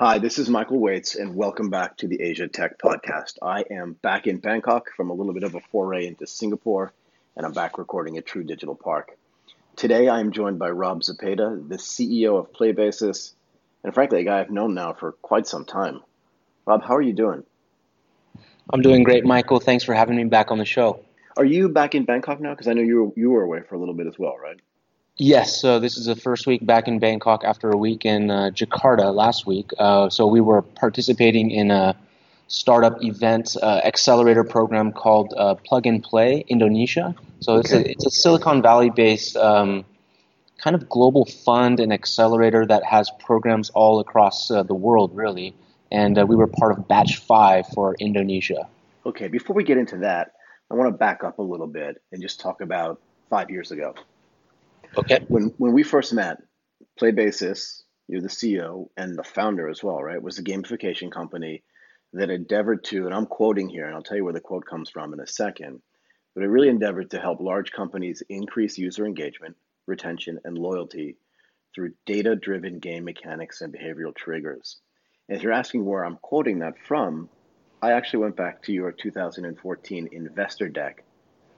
Hi, this is Michael Waitze, and welcome back to the Asia Tech Podcast. I am back in Bangkok from a little bit of a foray into Singapore, and I'm back recording at True Digital Park. Today, I am joined by Rob Zepeda, the CEO of Playbasis, and frankly, a guy I've known now for quite some time. Rob, how are you doing? I'm doing great, Michael. Thanks for having me back on the show. Are you back in Bangkok now? Because I know you were, you were away for a little bit as well, right? Yes, so this is the first week back in Bangkok after a week in uh, Jakarta last week. Uh, so we were participating in a startup event uh, accelerator program called uh, Plug and Play Indonesia. So it's okay. a it's a Silicon Valley based um, kind of global fund and accelerator that has programs all across uh, the world, really. And uh, we were part of Batch Five for Indonesia. Okay, before we get into that, I want to back up a little bit and just talk about five years ago. Okay. When when we first met, Playbasis, you're the CEO and the founder as well, right? Was a gamification company that endeavored to, and I'm quoting here, and I'll tell you where the quote comes from in a second, but it really endeavored to help large companies increase user engagement, retention, and loyalty through data driven game mechanics and behavioral triggers. And if you're asking where I'm quoting that from, I actually went back to your 2014 investor deck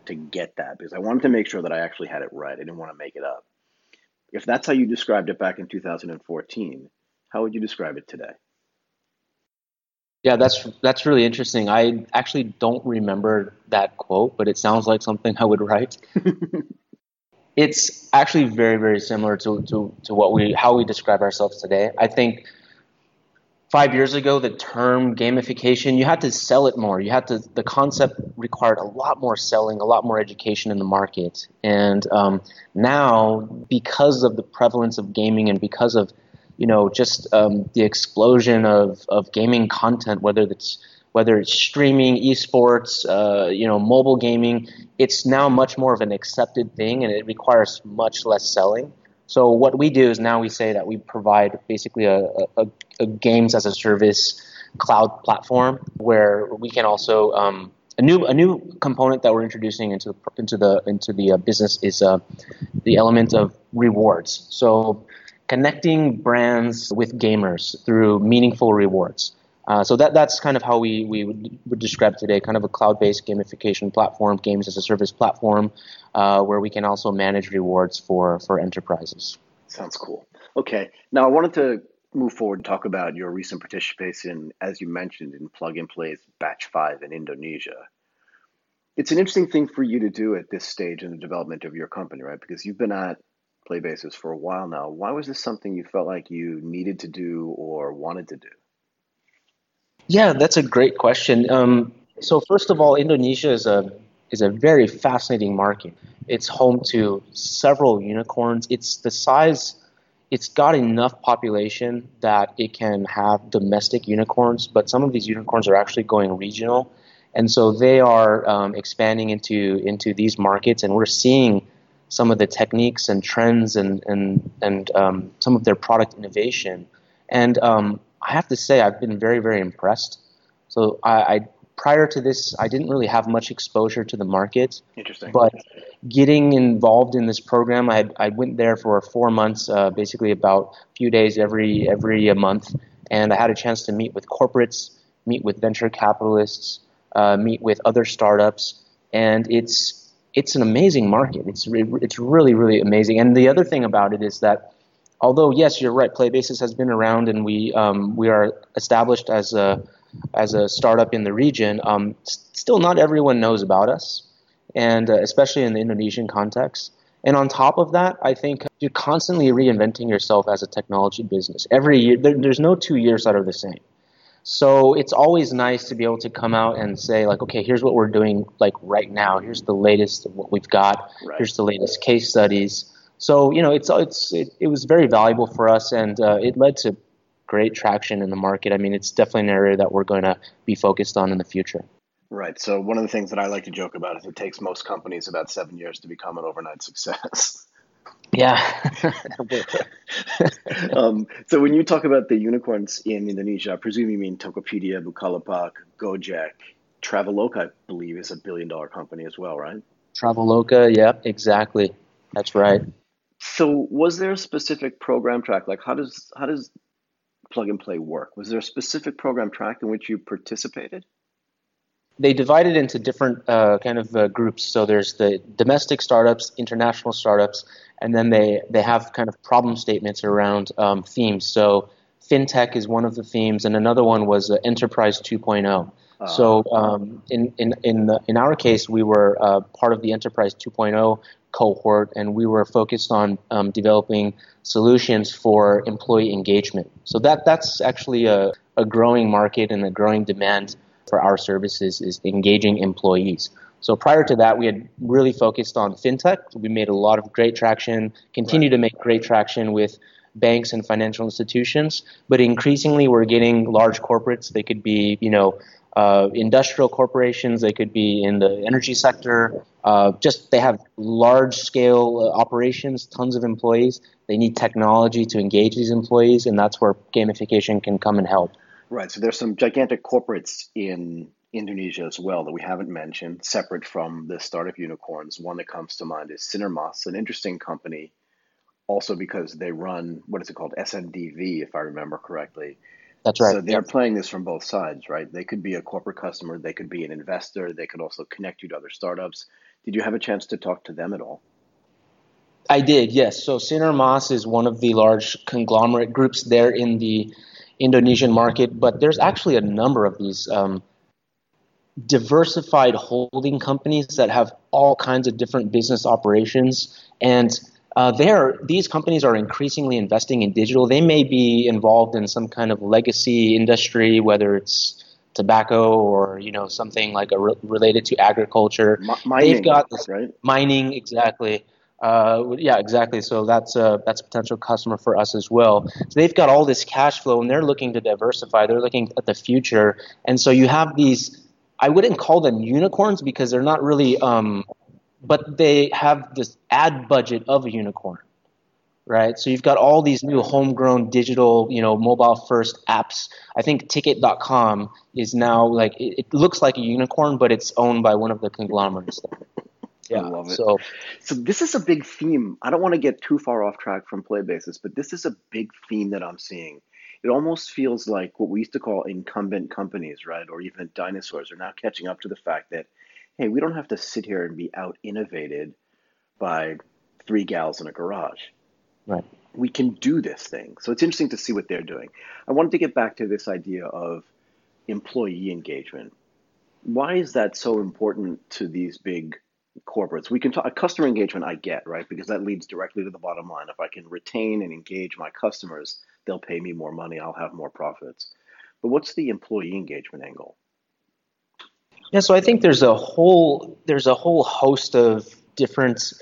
to get that because I wanted to make sure that I actually had it right. I didn't want to make it up. If that's how you described it back in 2014, how would you describe it today? Yeah, that's that's really interesting. I actually don't remember that quote, but it sounds like something I would write. it's actually very very similar to, to, to what we how we describe ourselves today. I think five years ago, the term gamification, you had to sell it more. You had to, the concept required a lot more selling, a lot more education in the market. And um, now, because of the prevalence of gaming and because of, you know, just um, the explosion of, of gaming content, whether it's whether it's streaming, esports, uh, you know, mobile gaming, it's now much more of an accepted thing, and it requires much less selling. So what we do is now we say that we provide basically a, a, a games as a service cloud platform where we can also um, a new a new component that we're introducing into the into the into the uh, business is uh, the element of rewards. So connecting brands with gamers through meaningful rewards. Uh, so that that's kind of how we, we would, would, describe today, kind of a cloud-based gamification platform, games as a service platform, uh, where we can also manage rewards for for enterprises. Sounds cool. Okay, now I wanted to move forward and talk about your recent participation, as you mentioned, in Plug and Play's Batch Five in Indonesia. It's an interesting thing for you to do at this stage in the development of your company, right? Because you've been at Playbasis for a while now. Why was this something you felt like you needed to do or wanted to do? Yeah, that's a great question. Um, so first of all, Indonesia is a is a very fascinating market. It's home to several unicorns. It's the size. It's got enough population that it can have domestic unicorns, but some of these unicorns are actually going regional, and so they are um, expanding into into these markets, and we're seeing some of the techniques and trends and and and um, some of their product innovation. And um, I have to say, I've been very, very impressed. So I, I prior to this, I didn't really have much exposure to the market. Interesting. But getting involved in this program, I, I went there for four months, uh, basically about a few days every every month, and I had a chance to meet with corporates, meet with venture capitalists, uh, meet with other startups, and it's it's an amazing market. It's re- it's really really amazing. And the other thing about it is that although yes, you're right, Playbasis has been around and we um, we are established as a as a startup in the region. Um, still, not everyone knows about us, and uh, especially in the Indonesian context. And on top of that, I think you're constantly reinventing yourself as a technology business. Every year, there, there's no two years that are the same. So it's always nice to be able to come out and say like, okay, here's what we're doing like right now. Here's the latest of what we've got. Right. Here's the latest case studies. So you know, it's it's it, it was very valuable for us, and uh, it led to great traction in the market. I mean, it's definitely an area that we're going to be focused on in the future. Right. So one of the things that I like to joke about is it takes most companies about seven years to become an overnight success. Yeah. um, so when you talk about the unicorns in Indonesia, I presume you mean Tokopedia, Bukalapak, Gojek, Traveloka, I believe, is a billion dollar company as well, right? Traveloka, yeah, exactly. That's right. So was there a specific program track? Like how does how does plug and play work? Was there a specific program track in which you participated? They divided into different uh, kind of uh, groups. So there's the domestic startups, international startups, and then they, they have kind of problem statements around um, themes. So fintech is one of the themes, and another one was uh, enterprise 2.0. Uh, so um, in in in, the, in our case, we were uh, part of the enterprise 2.0 cohort, and we were focused on um, developing solutions for employee engagement. So that that's actually a, a growing market and a growing demand for our services is engaging employees. So prior to that, we had really focused on fintech. We made a lot of great traction, continue right. to make great traction with banks and financial institutions, but increasingly we're getting large corporates. They could be, you know, uh, industrial corporations. They could be in the energy sector. Uh, just they have large scale uh, operations, tons of employees. They need technology to engage these employees, and that's where gamification can come and help. Right. So there's some gigantic corporates in Indonesia as well that we haven't mentioned, separate from the startup unicorns. One that comes to mind is Sinarmas, an interesting company, also because they run what is it called SMDV, if I remember correctly. That's right. So they're playing this from both sides, right? They could be a corporate customer, they could be an investor, they could also connect you to other startups. Did you have a chance to talk to them at all? I did, yes. So Sinar Sinarmas is one of the large conglomerate groups there in the Indonesian market, but there's actually a number of these um, diversified holding companies that have all kinds of different business operations and uh, there, these companies are increasingly investing in digital. They may be involved in some kind of legacy industry, whether it's tobacco or you know something like a re- related to agriculture. M- mining, They've got this, right? mining exactly. Uh, yeah, exactly. So that's a that's a potential customer for us as well. So they've got all this cash flow, and they're looking to diversify. They're looking at the future, and so you have these. I wouldn't call them unicorns because they're not really um, but they have this ad budget of a unicorn, right? So you've got all these new homegrown digital, you know, mobile first apps. I think Tiket.com is now like it, it looks like a unicorn, but it's owned by one of the conglomerates. Yeah, I love it. So, so this is a big theme. I don't want to get too far off track from Playbasis, but this is a big theme that I'm seeing. It almost feels like what we used to call incumbent companies, right, or even dinosaurs, are now catching up to the fact that hey, we don't have to sit here and be out innovated by three gals in a garage. Right. We can do this thing. So it's interesting to see what they're doing. I wanted to get back to this idea of employee engagement. Why is that so important to these big corporates? We can talk customer engagement I get, right? Because that leads directly to the bottom line. If I can retain and engage my customers, they'll pay me more money, I'll have more profits. But what's the employee engagement angle? Yeah, so I think there's a whole there's a whole host of different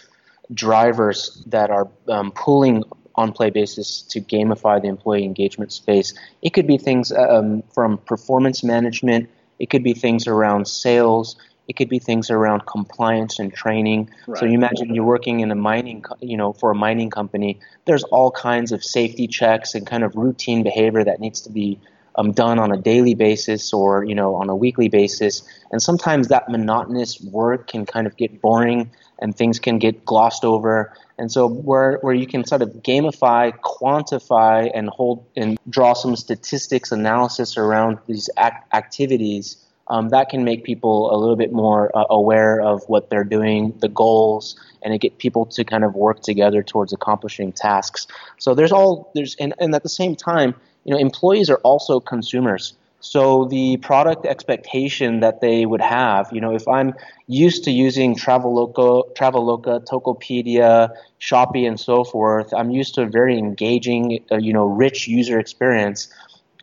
drivers that are um, pulling on Playbasis to gamify the employee engagement space. It could be things um, from performance management. It could be things around sales. It could be things around compliance and training. Right. So you imagine you're working in a mining, you know, for a mining company. There's all kinds of safety checks and kind of routine behavior that needs to be um, done on a daily basis or you know on a weekly basis and sometimes that monotonous work can kind of get boring and things can get glossed over and so where where you can sort of gamify quantify and hold and draw some statistics analysis around these act- activities um, that can make people a little bit more uh, aware of what they're doing, the goals, and it get people to kind of work together towards accomplishing tasks. So there's all there's and, and at the same time, you know, employees are also consumers. So the product expectation that they would have, you know, if I'm used to using Traveloka, Traveloka, Tokopedia, Shopee, and so forth, I'm used to a very engaging, uh, you know, rich user experience.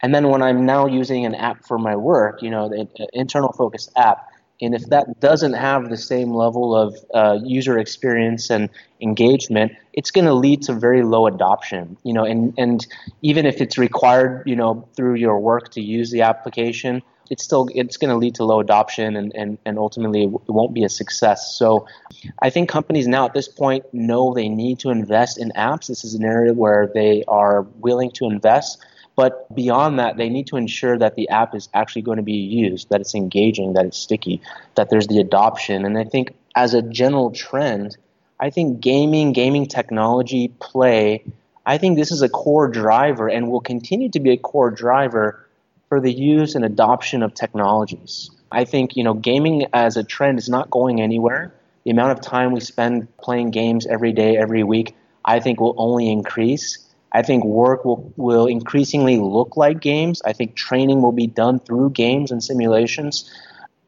And then when I'm now using an app for my work, you know, the internal focused app, and if that doesn't have the same level of uh, user experience and engagement, it's going to lead to very low adoption. You know, and and even if it's required, you know, through your work to use the application, it's still it's going to lead to low adoption and, and, and ultimately it won't be a success. So I think companies now at this point know they need to invest in apps. This is an area where they are willing to invest. But beyond that, they need to ensure that the app is actually going to be used, that it's engaging, that it's sticky, that there's the adoption. And I think as a general trend, I think gaming, gaming technology, play, I think this is a core driver and will continue to be a core driver for the use and adoption of technologies. I think, you know, gaming as a trend is not going anywhere. The amount of time we spend playing games every day, every week, I think will only increase. I think work will, will increasingly look like games. I think training will be done through games and simulations.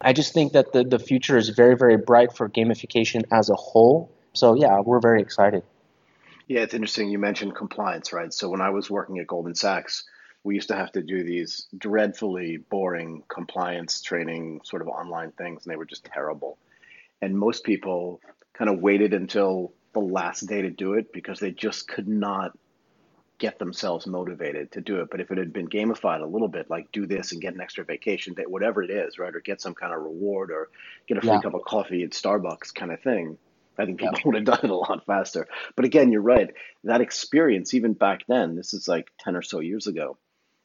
I just think that the, the future is very, very bright for gamification as a whole. So, yeah, we're very excited. Yeah, it's interesting. You mentioned compliance, right? So, when I was working at Goldman Sachs, we used to have to do these dreadfully boring compliance training sort of online things, and they were just terrible. And most people kind of waited until the last day to do it because they just could not get themselves motivated to do it. But if it had been gamified a little bit, like do this and get an extra vacation day, whatever it is, right, or get some kind of reward or get a free yeah. cup of coffee at Starbucks kind of thing, I think people yeah. would have done it a lot faster. But again, you're right. That experience, even back then, this is like 10 or so years ago,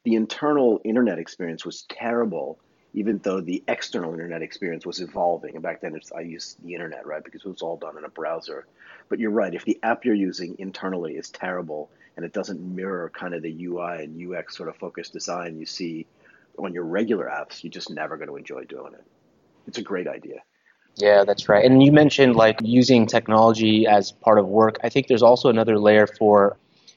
the internal internet experience was terrible even though the external internet experience was evolving. And back then, I used the internet, right, because it was all done in a browser. But you're right, if the app you're using internally is terrible and it doesn't mirror kind of the UI and UX sort of focused design you see on your regular apps, you're just never going to enjoy doing it. It's a great idea. Yeah, that's right. And you mentioned like using technology as part of work. I think there's also another layer for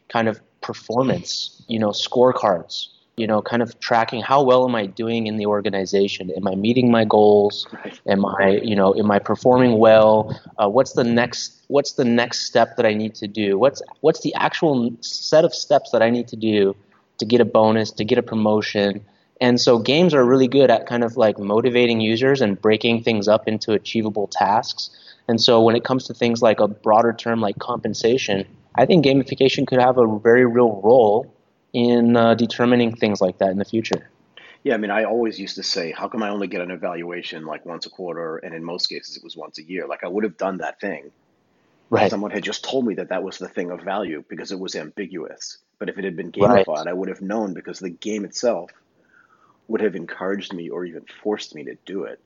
kind of performance, you know, scorecards you know, kind of tracking how well am I doing in the organization? Am I meeting my goals? Am I, you know, am I performing well? Uh, what's the next What's the next step that I need to do? What's What's the actual set of steps that I need to do to get a bonus, to get a promotion? And so games are really good at kind of like motivating users and breaking things up into achievable tasks. And so when it comes to things like a broader term like compensation, I think gamification could have a very real role in uh, determining things like that in the future. Yeah, I mean, I always used to say, how come I only get an evaluation like once a quarter, and in most cases it was once a year? Like I would have done that thing. Right. Someone had just told me that that was the thing of value because it was ambiguous. But if it had been gamified, right. I would have known because the game itself would have encouraged me or even forced me to do it.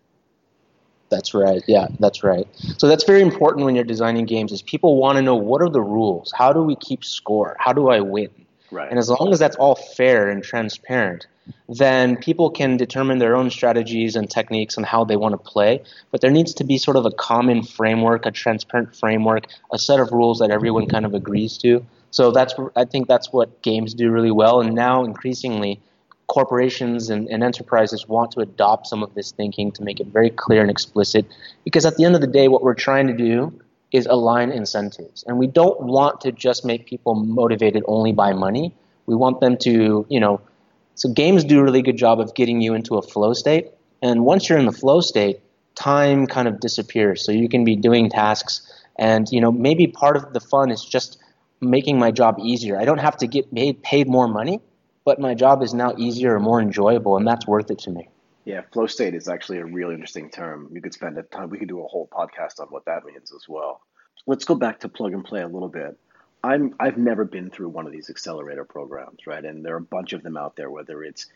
That's right. Yeah, that's right. So that's very important when you're designing games is people want to know what are the rules? How do we keep score? How do I win? Right. And as long as that's all fair and transparent, then people can determine their own strategies and techniques and how they want to play. But there needs to be sort of a common framework, a transparent framework, a set of rules that everyone kind of agrees to. So that's I think that's what games do really well. And now increasingly, corporations and, and enterprises want to adopt some of this thinking to make it very clear and explicit. Because at the end of the day, what we're trying to do is align incentives. And we don't want to just make people motivated only by money. We want them to, you know, so games do a really good job of getting you into a flow state. And once you're in the flow state, time kind of disappears. So you can be doing tasks and, you know, maybe part of the fun is just making my job easier. I don't have to get paid, paid more money, but my job is now easier and more enjoyable, and that's worth it to me. Yeah, flow state is actually a really interesting term. You could spend a time, we could do a whole podcast on what that means as well. Let's go back to plug and play a little bit. I'm I've never been through one of these accelerator programs, right? And there are a bunch of them out there, whether it's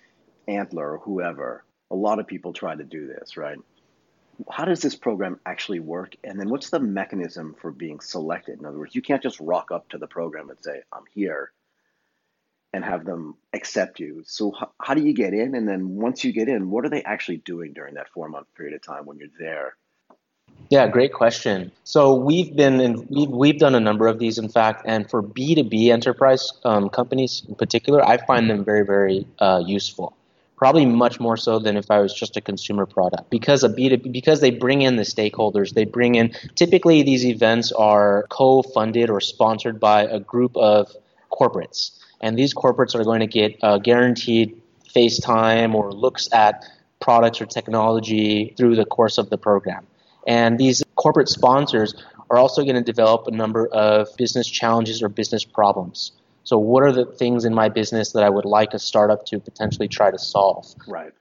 Antler or whoever. A lot of people try to do this, right? How does this program actually work? And then what's the mechanism for being selected? In other words, you can't just rock up to the program and say, I'm here and have them accept you. So how, how do you get in? And then once you get in, what are they actually doing during that four month period of time when you're there? Yeah, great question. So we've been in, we've, we've done a number of these, in fact, and for B two B enterprise um, companies in particular, I find them very very uh, useful. Probably much more so than if I was just a consumer product because a B2B, because they bring in the stakeholders. They bring in typically these events are co-funded or sponsored by a group of corporates and these corporates are going to get guaranteed face time or looks at products or technology through the course of the program. And these corporate sponsors are also going to develop a number of business challenges or business problems. So, what are the things in my business that I would like a startup to potentially try to solve? Right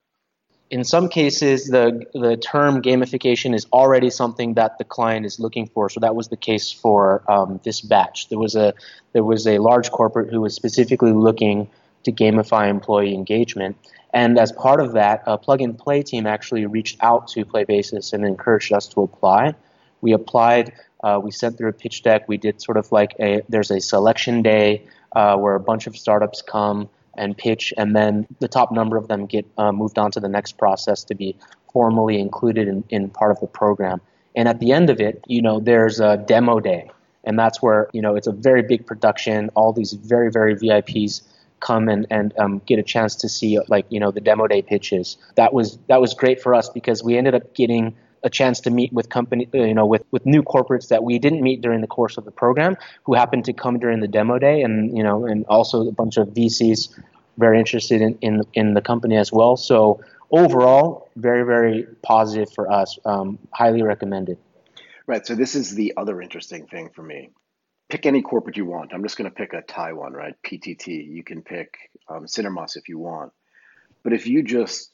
in some cases, the the term gamification is already something that the client is looking for. So that was the case for um, this batch. There was a there was a large corporate who was specifically looking to gamify employee engagement, and as part of that, a plug and play team actually reached out to Playbasis and encouraged us to apply. We applied. Uh, we sent through a pitch deck. We did sort of like a there's a selection day. uh, where a bunch of startups come and pitch, and then the top number of them get uh, moved on to the next process to be formally included in, in part of the program. And at the end of it, you know, there's a demo day, and that's where you know it's a very big production. All these very very VIPs come and and um, get a chance to see like you know the demo day pitches. That was that was great for us because we ended up getting a chance to meet with company, uh, you know, with, with new corporates that we didn't meet during the course of the program, who happened to come during the demo day, and you know, and also a bunch of VCs very interested in in, in the company as well. So overall, very very positive for us. Um, highly recommended. Right. So this is the other interesting thing for me. Pick any corporate you want. I'm just going to pick a Thai one, right? PTT. You can pick um, Sinarmas if you want. But if you just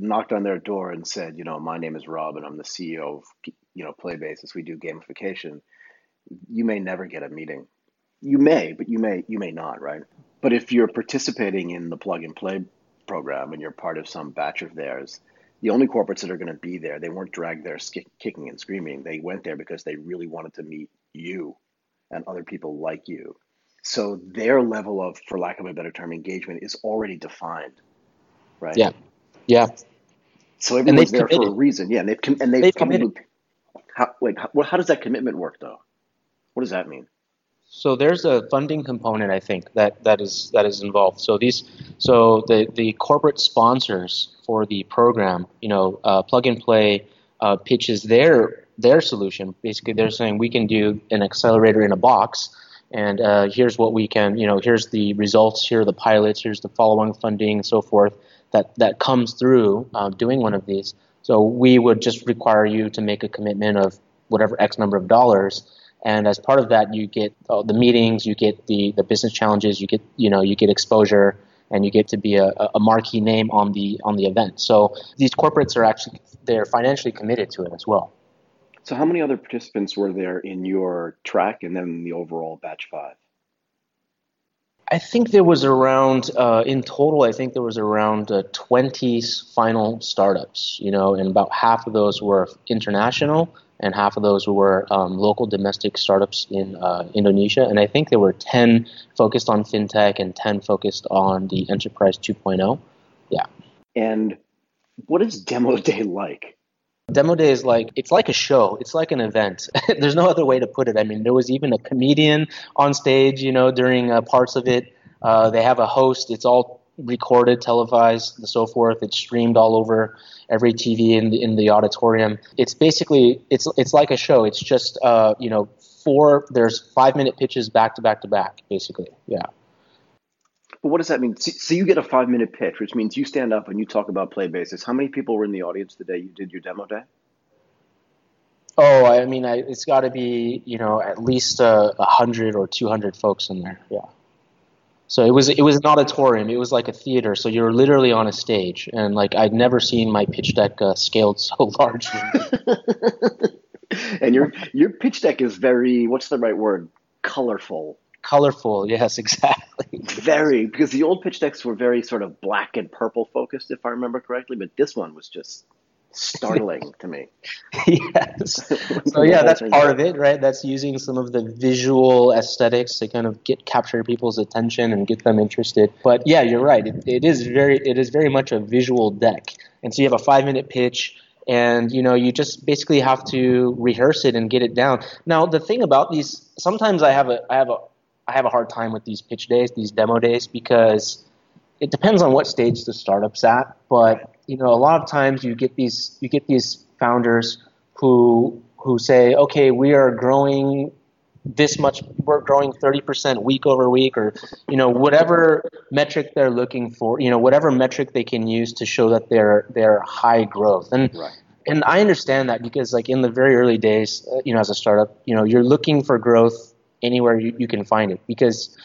knocked on their door and said, you know, my name is Rob and I'm the CEO of, you know, Playbasis. We do gamification. You may never get a meeting. You may, but you may you may not, right? But if you're participating in the plug and play program and you're part of some batch of theirs, the only corporates that are going to be there, they weren't dragged there kicking and screaming. They went there because they really wanted to meet you and other people like you. So their level of, for lack of a better term, engagement is already defined, right? Yeah, yeah. So everyone's there committed. for a reason. Yeah, and they've com- and they've, they've committed. How, wait, how, how does that commitment work though? What does that mean? So there's a funding component, I think, that, that is that is involved. So these, so the, the corporate sponsors for the program, you know, uh, plug and play uh, pitches their their solution. Basically, they're saying we can do an accelerator in a box, and uh, here's what we can, you know, here's the results, here are the pilots, here's the follow-on funding, and so forth that that comes through uh, doing one of these. So we would just require you to make a commitment of whatever X number of dollars, and as part of that, you get uh, the meetings, you get the the business challenges, you get you know you get exposure, and you get to be a, a marquee name on the on the event. So these corporates are actually they're financially committed to it as well. So how many other participants were there in your track and then the overall batch five? I think there was around uh, in total. I think there was around uh, 20 final startups. You know, and about half of those were international, and half of those were um, local domestic startups in uh, Indonesia. And I think there were 10 focused on fintech and 10 focused on the enterprise 2.0. Yeah. And what is demo day like? Demo day is like it's like a show. It's like an event. There's no other way to put it. I mean, there was even a comedian on stage, you know, during uh, parts of it. Uh, they have a host. It's all recorded, televised, and so forth. It's streamed all over every TV in the in the auditorium. It's basically it's it's like a show. It's just uh, you know four. There's five minute pitches back to back to back, basically. Yeah. But what does that mean? So you get a five minute pitch, which means you stand up and you talk about Playbasis. How many people were in the audience the day you did your demo day? Oh, I mean, I, it's got to be you know at least a uh, hundred or two hundred folks in there. Yeah. So it was it was an auditorium. It was like a theater. So you're literally on a stage, and like I'd never seen my pitch deck uh, scaled so large. and your your pitch deck is very what's the right word? Colorful colorful. Yes, exactly. very because the old pitch decks were very sort of black and purple focused, if I remember correctly. But this one was just startling to me. yes. so yeah, that's part of it, right? That's using some of the visual aesthetics to kind of get capture people's attention and get them interested. But yeah, you're right. It, it is very it is very much a visual deck. And so you have a five minute pitch and you know you just basically have to rehearse it and get it down. Now the thing about these sometimes I have a I have a I have a hard time with these pitch days, these demo days, because it depends on what stage the startup's at. But you know, a lot of times you get these you get these founders who who say, okay, we are growing this much, we're growing 30% week over week, or you know, whatever metric they're looking for, you know, whatever metric they can use to show that they're they're high growth. And right. and I understand that because like in the very early days, uh, you know, as a startup, you know, you're looking for growth anywhere you, you can find it because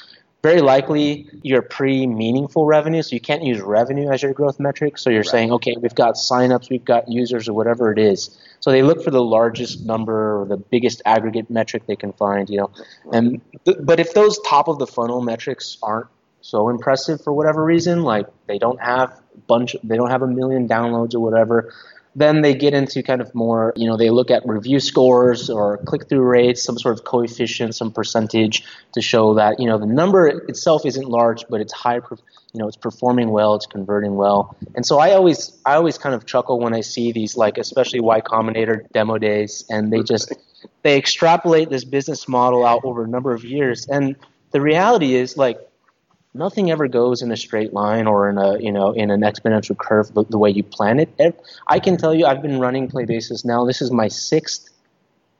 very likely you're pre meaningful revenue, so you can't use revenue as your growth metric. So you're right. saying, okay, we've got signups, we've got users, or whatever it is. So they look for the largest number or the biggest aggregate metric they can find, you know. And th- but if those top of the funnel metrics aren't so impressive for whatever reason, like they don't have bunch, they don't have a million downloads or whatever, then they get into kind of more, you know, they look at review scores or click through rates, some sort of coefficient, some percentage to show that, you know, the number itself isn't large, but it's high, you know, it's performing well, it's converting well. And so I always, I always kind of chuckle when I see these, like, especially Y Combinator demo days, and they just, they extrapolate this business model out over a number of years. And the reality is, like, nothing ever goes in a straight line or in a you know in an exponential curve the, the way you plan it. I can tell you, I've been running Playbasis now. This is my sixth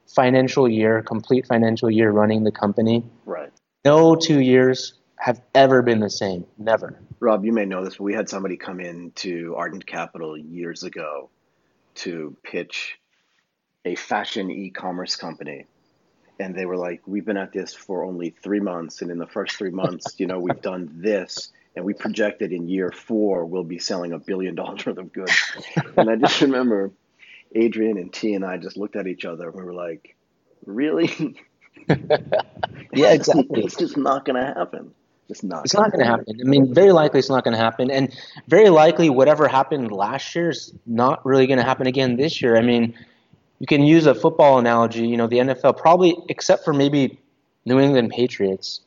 financial year, complete financial year running the company. Right. No two years have ever been the same. Never. Rob, you may know this, but we had somebody come in to Ardent Capital years ago to pitch a fashion e-commerce company and they were like, "We've been at this for only three months, and in the first three months, you know, we've done this, and we projected in year four we'll be selling a billion dollars worth of goods." and I just remember Adrian and T and I just looked at each other, and we were like, "Really?" yeah, exactly. it's just not going to happen. It's not. It's not going to happen. I mean, very likely it's not going to happen, and very likely whatever happened last year is not really going to happen again this year. I mean you can use a football analogy. You know, the NFL probably, except for maybe New England Patriots,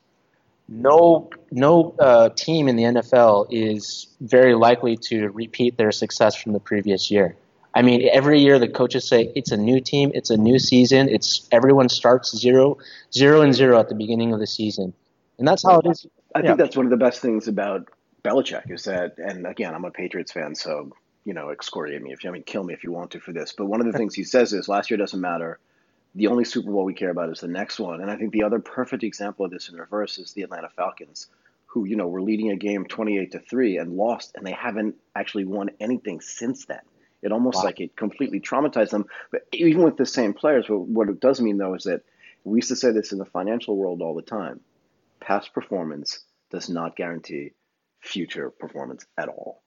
no no uh, team in the NFL is very likely to repeat their success from the previous year. I mean, every year the coaches say it's a new team, it's a new season, it's everyone starts zero zero and zero at the beginning of the season, and that's how it is. I yeah. think that's one of the best things about Belichick is that, and again, I'm a Patriots fan, so you know, excoriate me if you, I mean, kill me if you want to for this. But one of the things he says is last year doesn't matter. The only Super Bowl we care about is the next one. And I think the other perfect example of this in reverse is the Atlanta Falcons, who, you know, were leading a game 28 to 3 and lost, and they haven't actually won anything since then. It almost wow. like it completely traumatized them. But even with the same players, what it does mean, though, is that we used to say this in the financial world all the time past performance does not guarantee future performance at all.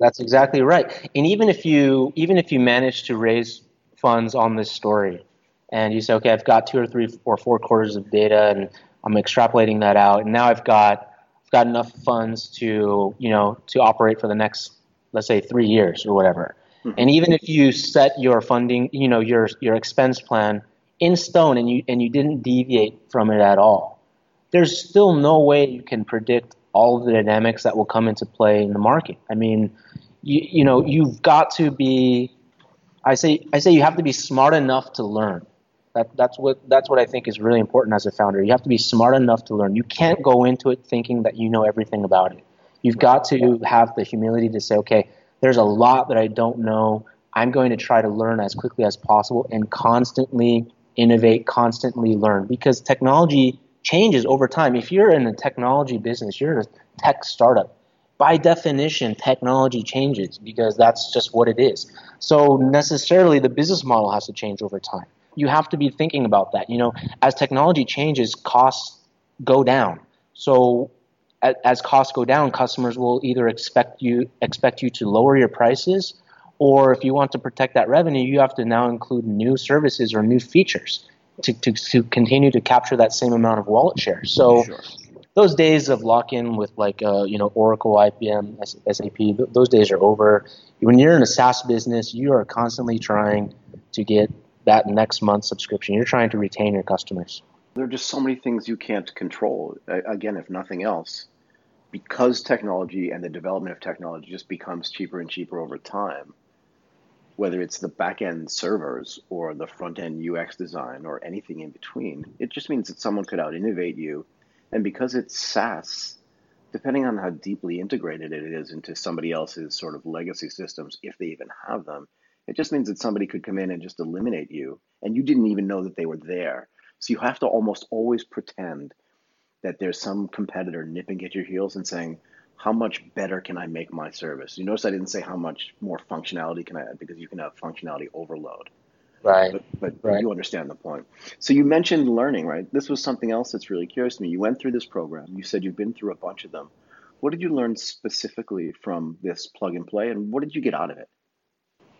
That's exactly right. And even if you even if you manage to raise funds on this story, and you say, okay, I've got two or three or four quarters of data, and I'm extrapolating that out, and now I've got I've got enough funds to you know to operate for the next let's say three years or whatever. Mm-hmm. And even if you set your funding, you know your your expense plan in stone, and you and you didn't deviate from it at all, there's still no way you can predict all of the dynamics that will come into play in the market. I mean, you, you know, you've got to be. I say I say you have to be smart enough to learn. That, that's what that's what I think is really important as a founder. You have to be smart enough to learn. You can't go into it thinking that you know everything about it. You've got to have the humility to say, okay, there's a lot that I don't know. I'm going to try to learn as quickly as possible and constantly innovate, constantly learn because technology changes over time. If you're in a technology business, you're a tech startup. By definition, technology changes because that's just what it is. So necessarily the business model has to change over time. You have to be thinking about that. You know, as technology changes, costs go down. So as costs go down, customers will either expect you expect you to lower your prices, or if you want to protect that revenue, you have to now include new services or new features to, to, to continue to capture that same amount of wallet share. So sure. those days of lock in with like uh, you know Oracle, IBM, SAP, th- those days are over. When you're in a SaaS business, you are constantly trying to get that next month subscription. You're trying to retain your customers. There are just so many things you can't control. Again, if nothing else, because technology and the development of technology just becomes cheaper and cheaper over time whether it's the back end servers or the front end UX design or anything in between. It just means that someone could out innovate you. And because it's SaaS, depending on how deeply integrated it is into somebody else's sort of legacy systems, if they even have them, it just means that somebody could come in and just eliminate you and you didn't even know that they were there. So you have to almost always pretend that there's some competitor nipping at your heels and saying, how much better can I make my service? You notice I didn't say how much more functionality can I add because you can have functionality overload. Right. But, but right. you understand the point. So you mentioned learning, right? This was something else that's really curious to me. You went through this program. You said you've been through a bunch of them. What did you learn specifically from this plug and play, and what did you get out of it?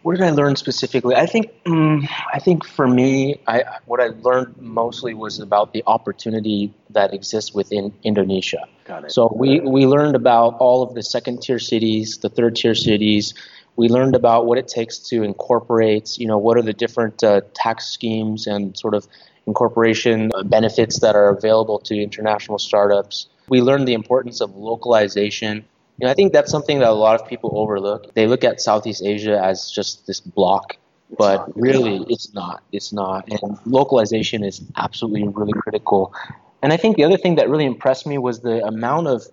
What did I learn specifically? I think um, I think for me, I, what I learned mostly was about the opportunity that exists within Indonesia. Got it. So we, we learned about all of the second tier cities, the third tier cities. We learned about what it takes to incorporate, you know, what are the different uh, tax schemes and sort of incorporation benefits that are available to international startups. We learned the importance of localization. You know, I think that's something that a lot of people overlook. They look at Southeast Asia as just this block, but really it's not. It's not. And localization is absolutely really critical. And I think the other thing that really impressed me was the amount of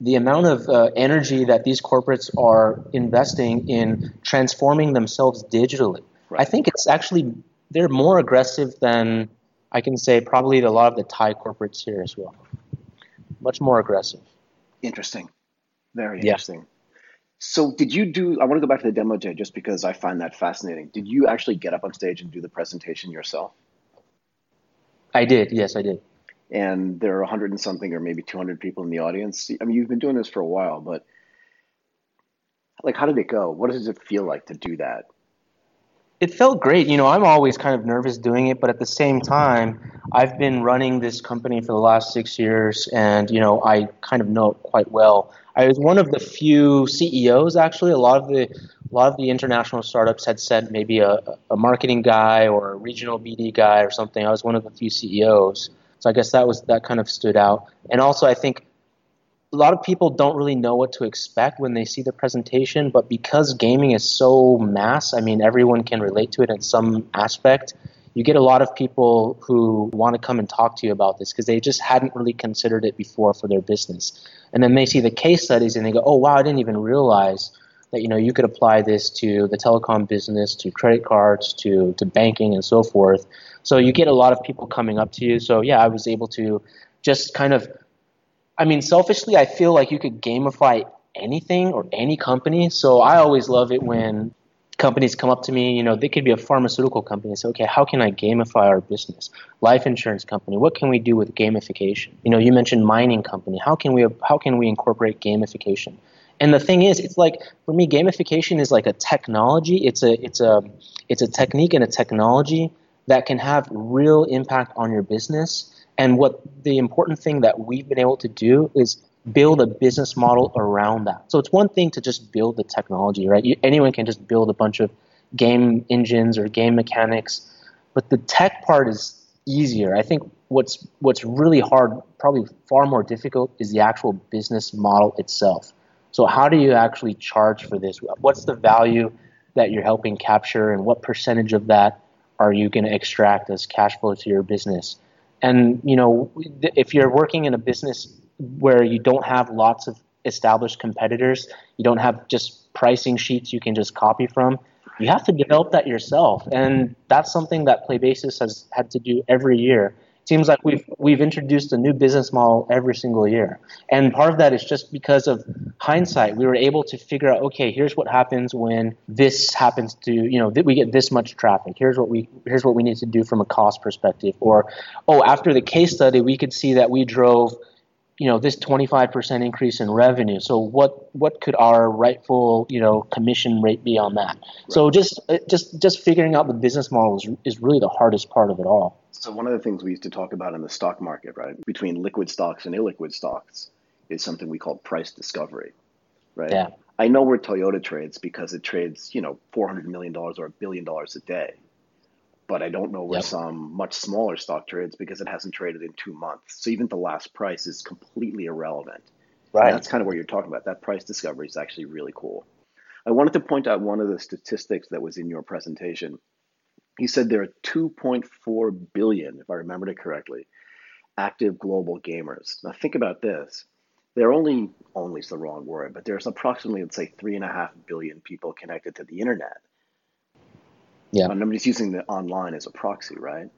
the amount of uh, energy that these corporates are investing in transforming themselves digitally. Right. I think it's actually they're more aggressive than I can say probably a lot of the Thai corporates here as well. Much more aggressive. Interesting. Very interesting. Yeah. So did you do I want to go back to the demo day just because I find that fascinating. Did you actually get up on stage and do the presentation yourself? I did. Yes, I did and there are 100 and something or maybe 200 people in the audience. I mean, you've been doing this for a while, but like, how did it go? What does it feel like to do that? It felt great. You know, I'm always kind of nervous doing it, but at the same time, I've been running this company for the last six years, and you know, I kind of know it quite well. I was one of the few CEOs, actually. A lot of the a lot of the international startups had sent maybe a, a marketing guy or a regional BD guy or something. I was one of the few CEOs. So I guess that was that kind of stood out. And also, I think a lot of people don't really know what to expect when they see the presentation, but because gaming is so mass, I mean, everyone can relate to it in some aspect. You get a lot of people who want to come and talk to you about this because they just hadn't really considered it before for their business. And then they see the case studies and they go, "Oh wow, I didn't even realize that you know you could apply this to the telecom business, to credit cards, to to banking and so forth." So you get a lot of people coming up to you. So yeah, I was able to just kind of, I mean, selfishly, I feel like you could gamify anything or any company. So I always love it when companies come up to me, you know, they could be a pharmaceutical company and say, okay, how can I gamify our business? Life insurance company, what can we do with gamification? You know, you mentioned mining company, how can we how can we incorporate gamification? And the thing is, it's like for me, gamification is like a technology. It's a it's a it's a technique and a technology that can have real impact on your business. And what the important thing that we've been able to do is build a business model around that. So it's one thing to just build the technology, right? You, anyone can just build a bunch of game engines or game mechanics, but the tech part is easier. I think what's what's really hard, probably far more difficult, is the actual business model itself. So how do you actually charge for this? What's the value that you're helping capture, and what percentage of that are you going to extract as cash flow to your business? And you know, if you're working in a business where you don't have lots of established competitors, you don't have just pricing sheets you can just copy from. You have to develop that yourself, and that's something that Playbasis has had to do every year seems like we've we've introduced a new business model every single year. And part of that is just because of hindsight. We were able to figure out, okay, here's what happens when this happens to, you know, we get this much traffic. Here's what we here's what we need to do from a cost perspective. Or, oh, after the case study, we could see that we drove you know this 25% increase in revenue so what what could our rightful you know commission rate be on that right. so just just just figuring out the business model is, is really the hardest part of it all so one of the things we used to talk about in the stock market right between liquid stocks and illiquid stocks is something we call price discovery right yeah i know where toyota trades because it trades you know 400 million dollars or a billion dollars a day but I don't know where yep. some much smaller stock trades because it hasn't traded in two months. So even the last price is completely irrelevant. Right. And that's kind of what you're talking about. That price discovery is actually really cool. I wanted to point out one of the statistics that was in your presentation. You said there are 2.4 billion, if I remembered it correctly, active global gamers. Now think about this. There are only, only is the wrong word, but there's approximately, let's say, three and a half billion people connected to the internet. Yeah. And I'm just using the online as a proxy, right?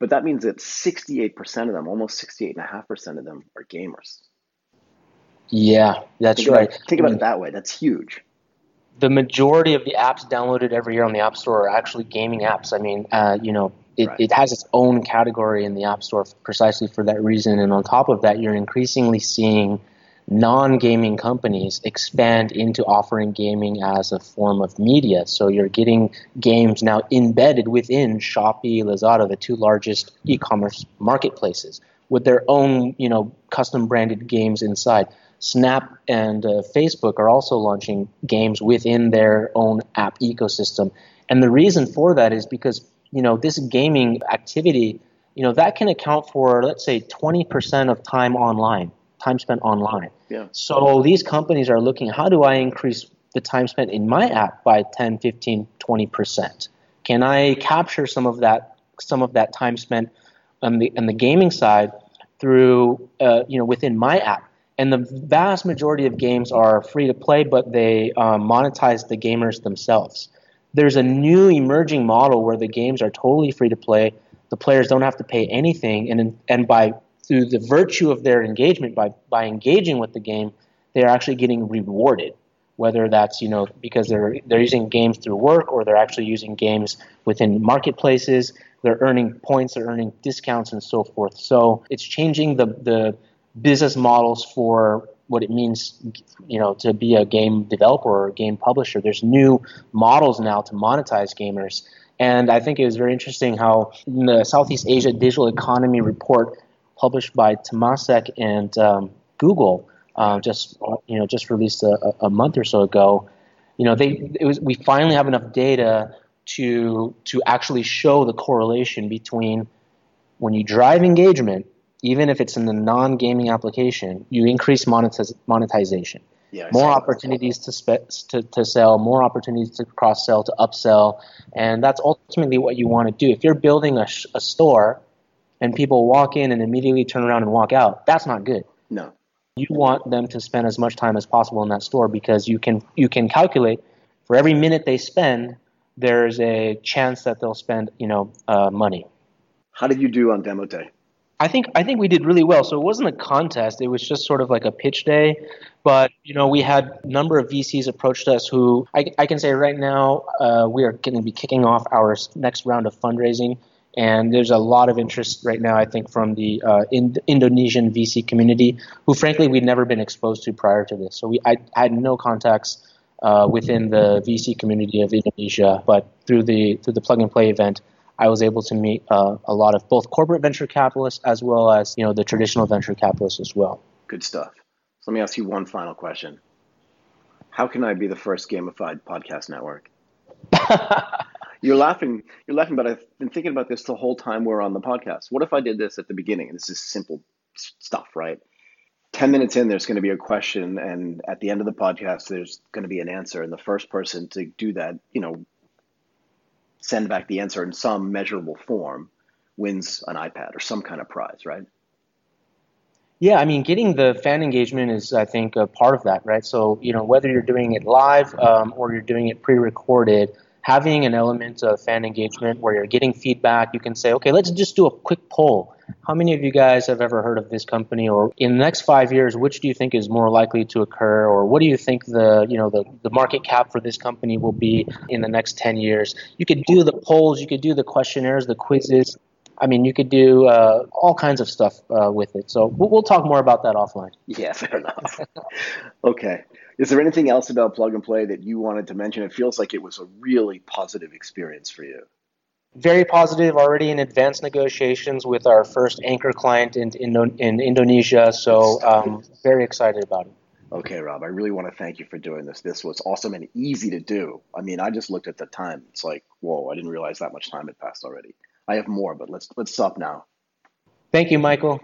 But that means that 68% of them, almost 68.5% of them are gamers. Yeah, that's think right. About, think about it mm. that way. That's huge. The majority of the apps downloaded every year on the App Store are actually gaming apps. I mean, uh, you know, it, right. it has its own category in the App Store precisely for that reason. And on top of that, you're increasingly seeing – non-gaming companies expand into offering gaming as a form of media. So you're getting games now embedded within Shopee, Lazada, the two largest e-commerce marketplaces, with their own, you know, custom branded games inside. Snap and uh, Facebook are also launching games within their own app ecosystem. And the reason for that is because, you know, this gaming activity, you know, that can account for, let's say, 20% of time online, time spent online. Yeah. So these companies are looking, how do I increase the time spent in my app by 10, 15, 20%? Can I capture some of that some of that time spent on the on the gaming side through uh, you know within my app? And the vast majority of games are free to play, but they um, monetize the gamers themselves. There's a new emerging model where the games are totally free to play. The players don't have to pay anything, and and by through the virtue of their engagement, by by engaging with the game, they are actually getting rewarded whether that's you know because they're they're using games through work or they're actually using games within marketplaces they're earning points they're earning discounts and so forth so it's changing the the business models for what it means you know to be a game developer or a game publisher there's new models now to monetize gamers and i think it was very interesting how in the southeast asia digital economy report published by temasek and um, google uh, just you know just released a, a, month or so ago. You know, they it was we finally have enough data to to actually show the correlation between when you drive engagement, even if it's in the non-gaming application, you increase monetiz- monetization. Yeah, more opportunities to, spe- to, to sell, more opportunities to cross sell, to upsell, and that's ultimately what you want to do. If you're building a, sh- a store and people walk in and immediately turn around and walk out, that's not good. No you want them to spend as much time as possible in that store because you can you can calculate for every minute they spend there's a chance that they'll spend you know uh, money how did you do on demo day i think i think we did really well. So it wasn't a contest. It was just sort of like a pitch day. But you know we had a number of vcs approached us who i, I can say right now uh, we are going to be kicking off our next round of fundraising. And there's a lot of interest right now, I think, from the uh, in- Indonesian VC community, who frankly we'd never been exposed to prior to this. So we I, I had no contacts uh, within the VC community of Indonesia, but through the through the plug and play event, I was able to meet uh, a lot of both corporate venture capitalists as well as you know the traditional venture capitalists as well. Good stuff. So let me ask you one final question. How can I be the first gamified podcast network? You're laughing. You're laughing, but I've been thinking about this the whole time we're on the podcast. What if I did this at the beginning? And this is simple stuff, right? 10 minutes in, there's going to be a question, and at the end of the podcast, there's going to be an answer. And the first person to do that, you know, send back the answer in some measurable form wins an iPad or some kind of prize, right? Yeah, I mean, getting the fan engagement is, I think, a part of that, right? So, you know, whether you're doing it live um, or you're doing it pre recorded, having an element of fan engagement where you're getting feedback, you can say, okay, let's just do a quick poll. How many of you guys have ever heard of this company? Or in the next five years, which do you think is more likely to occur? Or what do you think the you know the, the market cap for this company will be in the next 10 years? You could do the polls, you could do the questionnaires, the quizzes. I mean, you could do uh, all kinds of stuff uh, with it. So we'll, we'll talk more about that offline. Yeah, fair enough. okay. Is there anything else about Plug and Play that you wanted to mention? It feels like it was a really positive experience for you. Very positive, already in advanced negotiations with our first anchor client in, in, in Indonesia. So, um, very excited about it. Okay, Rob, I really want to thank you for doing this. This was awesome and easy to do. I mean, I just looked at the time. It's like, whoa, I didn't realize that much time had passed already. I have more, but let's let's stop now. Thank you, Michael.